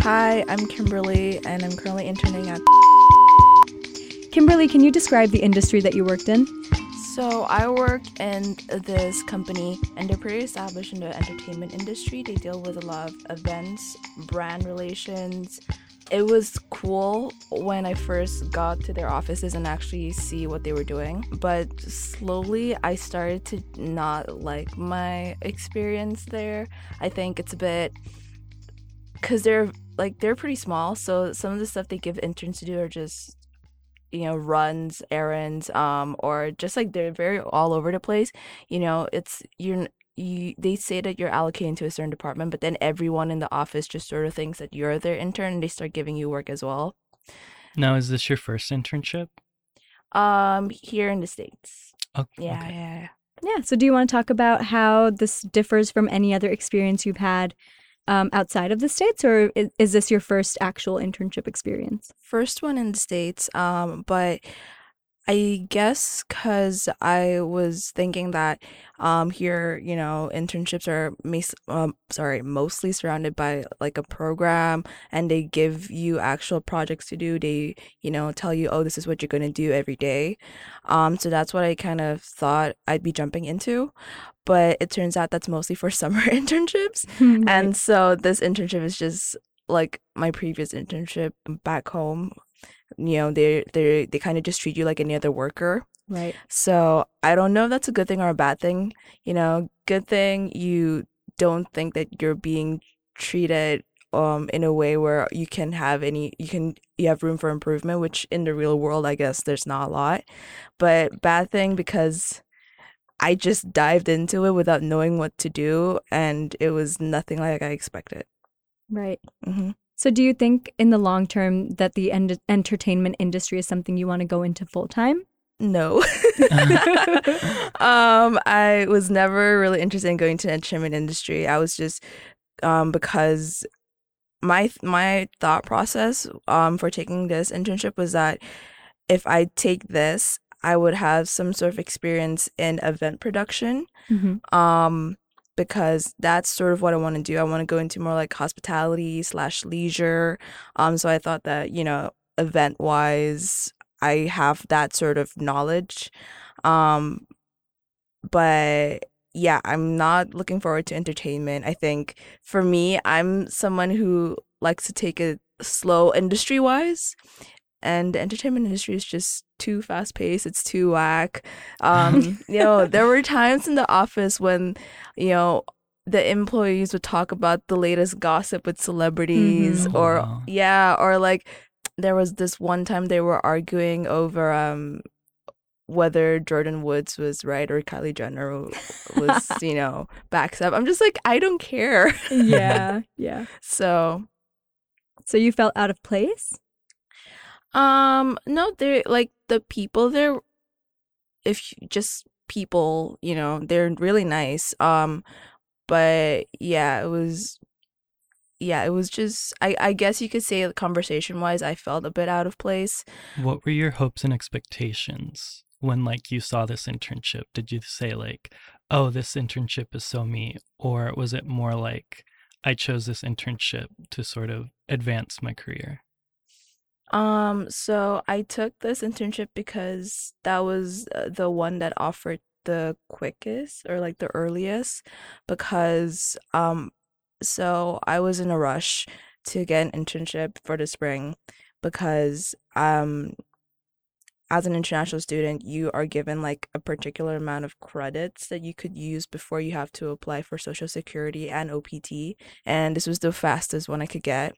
Hi, I'm Kimberly, and I'm currently interning at. Kimberly, can you describe the industry that you worked in? So I work in this company, and they're pretty established in the entertainment industry. They deal with a lot of events, brand relations. It was cool when I first got to their offices and actually see what they were doing. But slowly, I started to not like my experience there. I think it's a bit because they're like they're pretty small, so some of the stuff they give interns to do are just you know runs errands um or just like they're very all over the place. You know it's you're you they say that you're allocated to a certain department but then everyone in the office just sort of thinks that you're their intern and they start giving you work as well. Now is this your first internship? Um here in the states. Oh, yeah, okay. yeah yeah. Yeah. So, do you want to talk about how this differs from any other experience you've had um, outside of the States, or is, is this your first actual internship experience? first one in the states um but i guess because i was thinking that um here you know internships are mas- um, sorry mostly surrounded by like a program and they give you actual projects to do. They you know tell you oh this is what you're going to do every day. Um so that's what i kind of thought i'd be jumping into but it turns out that's mostly for summer internships. And so this internship is just like my previous internship back home you know they they they kind of just treat you like any other worker. Right. so i don't know if that's a good thing or a bad thing. You know good thing you don't think that you're being treated um in a way where you can have any you can you have room for improvement which in the real world i guess there's not a lot. But bad thing because i just dived into it without knowing what to do and it was nothing like i expected. Right. Mm hmm So, do you think in the long term that the en- entertainment industry is something you want to go into full time? No. um, I was never really interested in going to the entertainment industry. I was just um because my my thought process um for taking this internship was that if I take this, I would have some sort of experience in event production. Mm-hmm. Um because that's sort of what I want to do. I want to go into more like hospitality slash leisure. Um, so I thought that you know, event wise, I have that sort of knowledge. Um, but yeah, I'm not looking forward to entertainment. I think for me, I'm someone who likes to take it slow industry wise. And the entertainment industry is just too fast paced. It's too whack. Um, you know, there were times in the office when, you know, the employees would talk about the latest gossip with celebrities Mhm. or Wow. yeah, or like there was this one time they were arguing over um whether Jordyn Woods was right or Kylie Jenner was, you know, backs up. I'm just like, I don't care. Yeah. yeah. So, So, you felt out of place? Um, no, they're like the people there, if you- just people, you know, they're really nice. Um, but yeah, it was, yeah, it was just, I, I guess you could say conversation wise, I felt a bit out of place. What were your hopes and expectations when like you saw this internship? Did you say like, "Oh, this internship is so me," or was it more like, "I chose this internship to sort of advance my career"? Um, so I took this internship because that was uh, the one that offered the quickest or like the earliest because um so I was in a rush to get an internship for the spring because um as an international student you are given like a particular amount of credits that you could use before you have to apply for social security and OPT and this was the fastest one I could get.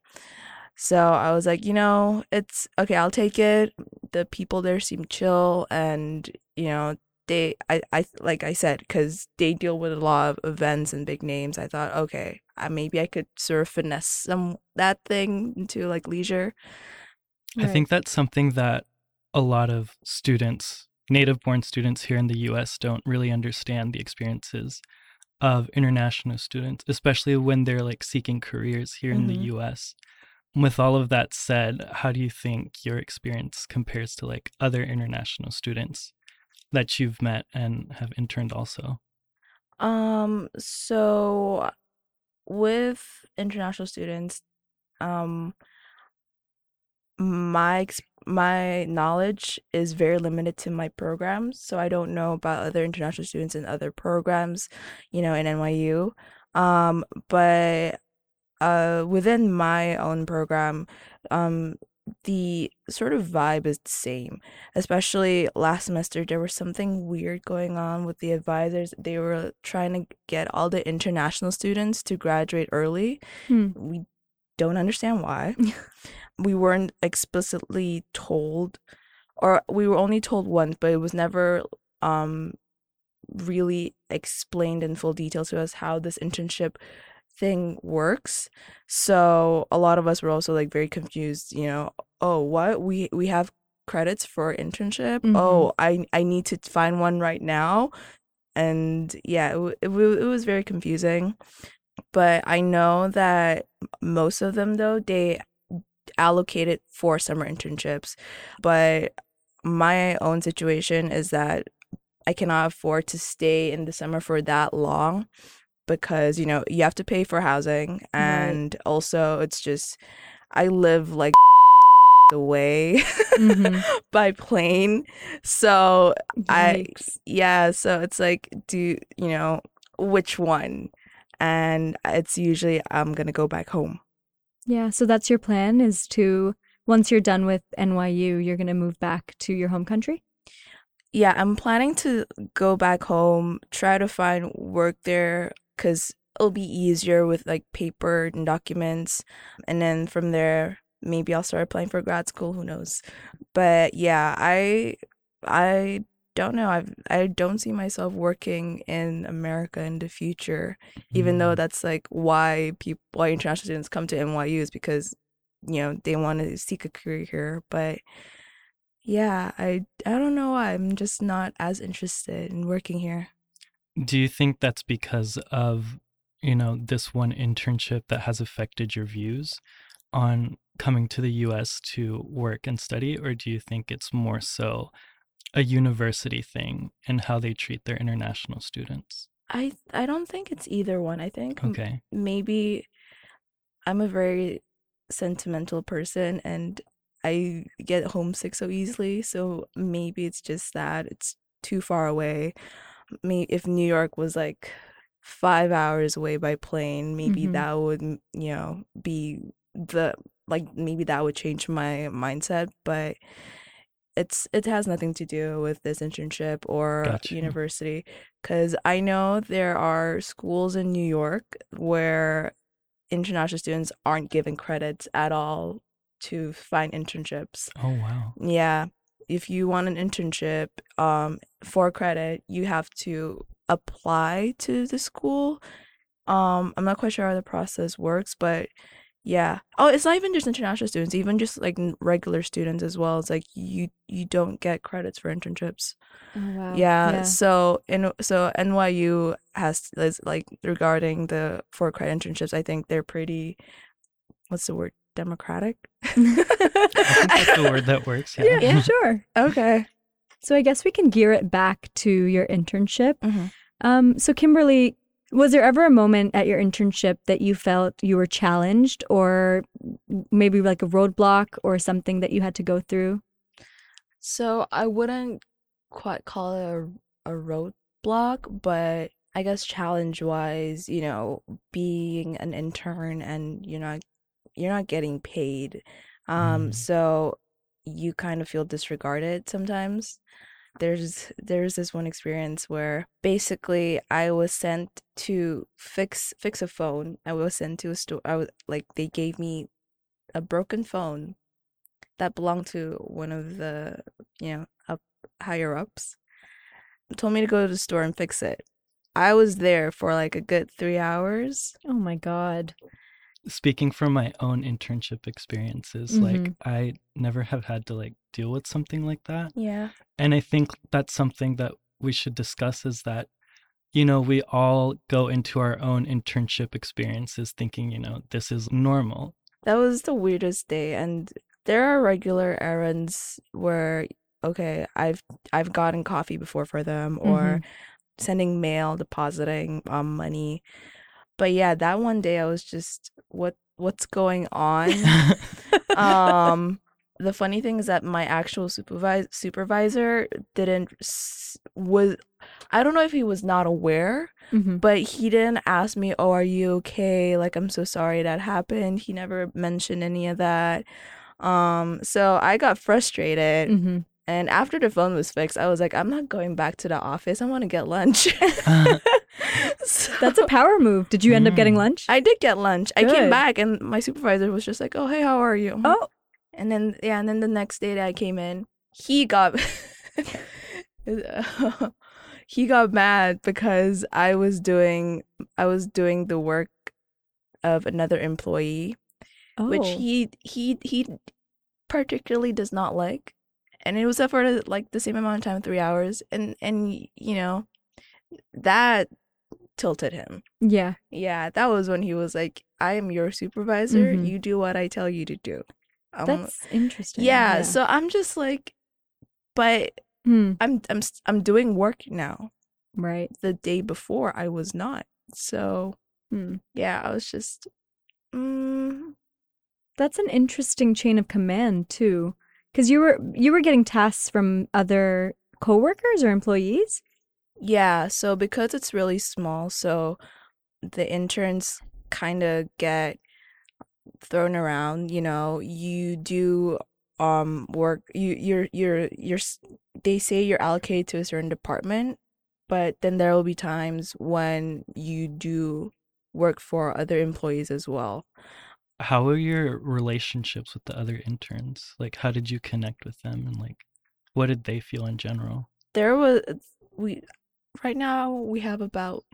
So I was like, you know, it's okay, I'll take it. The people there seem chill and, you know, they I I like I said cuz they deal with a lot of events and big names. I thought, okay, uh, maybe I could sort of finesse some that thing into like leisure. I think that's something that a lot of students, native born students here in the US, don't really understand the experiences of international students, especially when they're like seeking careers here in Mhm. the US. With all of that said, how do you think your experience compares to like other international students that you've met and have interned also? Um so with international students um my my knowledge is very limited to my programs, so I don't know about other international students in other programs, you know, in NYU. Um, but uh, within my own program, um, the sort of vibe is the same. Especially last semester, there was something weird going on with the advisors. They were trying to get all the international students to graduate early. Hmm. We don't understand why. we weren't explicitly told, or we were only told once, but it was never um really explained in full detail to us how this internship thing works. So a lot of us were also like very confused, you know, oh, what? We we have credits for internship? Mhm. Oh, I I need to find one right now. And yeah, it, it, it was very confusing. But I know that most of them though, they allocated for summer internships. But my own situation is that I cannot afford to stay in the summer for that long because you know you have to pay for housing and also it's just I live like away Mhm. by plane. So I yeah so it's like do you know which one? And it's usually I'm gonna go back home. Yeah, so that's your plan is to once you're done with NYU, you're going to move back to your home country? yeah, I'm planning to go back home, try to find work there because it'll be easier with like paper and documents. And then from there, maybe I'll start applying for grad school. Who knows? But yeah, I I don't know. I I don't see myself working in America in the future, even though Mm. that's like why people why international students come to NYU is because you know they want to seek a career here. But yeah, I I don't know why. I'm just not as interested in working here. Do you think that's because of, you know, this one internship that has affected your views on coming to the US to work and study? Or do you think it's more so a university thing and how they treat their international students? I I don't think it's either one. I think m- Okay. maybe I'm a very sentimental person and I get homesick so easily. So maybe it's just that it's too far away. Me if New York was like five hours away by plane, maybe Mhm. that would you know be the like maybe that would change my mindset. But it's it has nothing to do with this internship or Gotcha. university because I know there are schools in New York where international students aren't given credits at all to find internships. Oh, wow. Yeah, if you want an internship um for credit, you have to apply to the school. Um I'm not quite sure how the process works, but yeah. Oh, it's not even just international students, even just like regular students as well. It's like you you don't get credits for internships. Oh, wow. Yeah, so in so NYU has is like regarding the for credit internships, I think they're pretty what's the word? Democratic? I think that's the word that works. Yeah. Yeah, yeah, sure. Okay. So I guess we can gear it back to your internship. Mhm. Um, so Kimberly, was there ever a moment at your internship that you felt you were challenged or maybe like a roadblock or something that you had to go through? So I wouldn't quite call it a, a roadblock, but I guess challenge wise, you know, being an intern and you're not you're not getting paid. Um, Mm. so you kind of feel disregarded sometimes. There's there's this one experience where basically I was sent to fix fix a phone. I was sent to a store. I was like they gave me a broken phone that belonged to one of the you know up higher ups told me to go to the store and fix it i was there for like a good three hours Oh my God. Speaking from my own internship experiences, like I never have had to like deal with something like that. yeah And I think that's something that we should discuss is that, you know, we all go into our own internship experiences thinking, you know, this is normal. that was the weirdest day and there are regular errands where okay i've i've gotten coffee before for them or sending mail depositing um money but yeah that one day i was just what what's going on. um the funny thing is that my actual supervis- supervisor didn't was I don't know if he was not aware, hmm but he didn't ask me, "Oh, are you okay? Like I'm so sorry that happened." He never mentioned any of that. Um so I got frustrated hmm and after the phone was fixed, I was like, "I'm not going back to the office. I want to get lunch." So- That's a power move. Did you end up getting Mm. lunch? I did get lunch. I came back and my supervisor was just like, "Oh, hey, how are you?" oh, And then yeah, and then the next day that I came in, he got he got mad because I was doing I was doing the work of another employee, oh. which he he he particularly does not like. And it was up for like the same amount of time, 3 hours, and and you know, that tilted him. yeah. Yeah, that was when he was like, "I am your supervisor. Mhm. You do what I tell you to do." Um, That's interesting. yeah, so I'm just like, but Hmm, I'm I'm I'm doing work now. right. The day before I was not. So Hmm. yeah, I was just, mm, That's an interesting chain of command too, because you were you were getting tasks from other coworkers or employees. Yeah. So because it's really small, so the interns kind of get thrown around. You know, you do um work. You you're you're you're. They say you're allocated to a certain department, but then there will be times when you do work for other employees as well. How were your relationships with the other interns? Like, how did you connect with them, and like, what did they feel in general? there was we right now we have about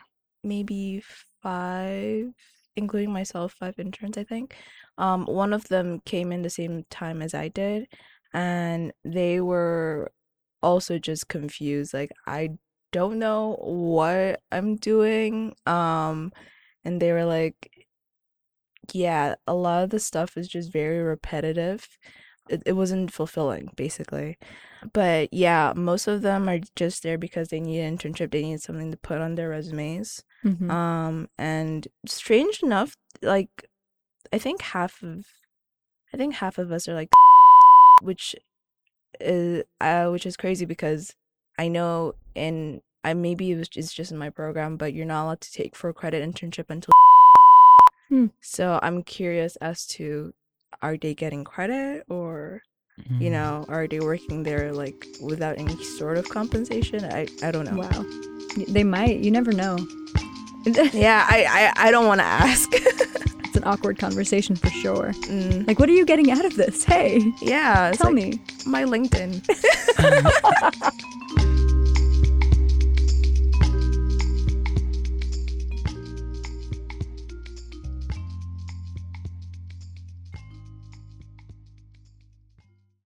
maybe five including myself five interns i think. Um one of them came in the same time as i did and they were also just confused like i don't know what i'm doing um and they were like yeah a lot of the stuff is just very repetitive it, it wasn't fulfilling basically but yeah, most of them are just there because they need an internship. They need something to put on their resumes. Mhm. Um, and strange enough, like I think half of, I think half of us are like, which is uh, which is crazy because I know in I maybe it was it's just in my program, but you're not allowed to take for credit internship until. Hmm. So I'm curious as to are they getting credit or you Mm. know are they working there like without any sort of compensation i i don't know Wow. They might. You never know. yeah i i, I don't want to ask It's an awkward conversation for sure. Mm, Like, what are you getting out of this? Hey, yeah tell like me. my linkedin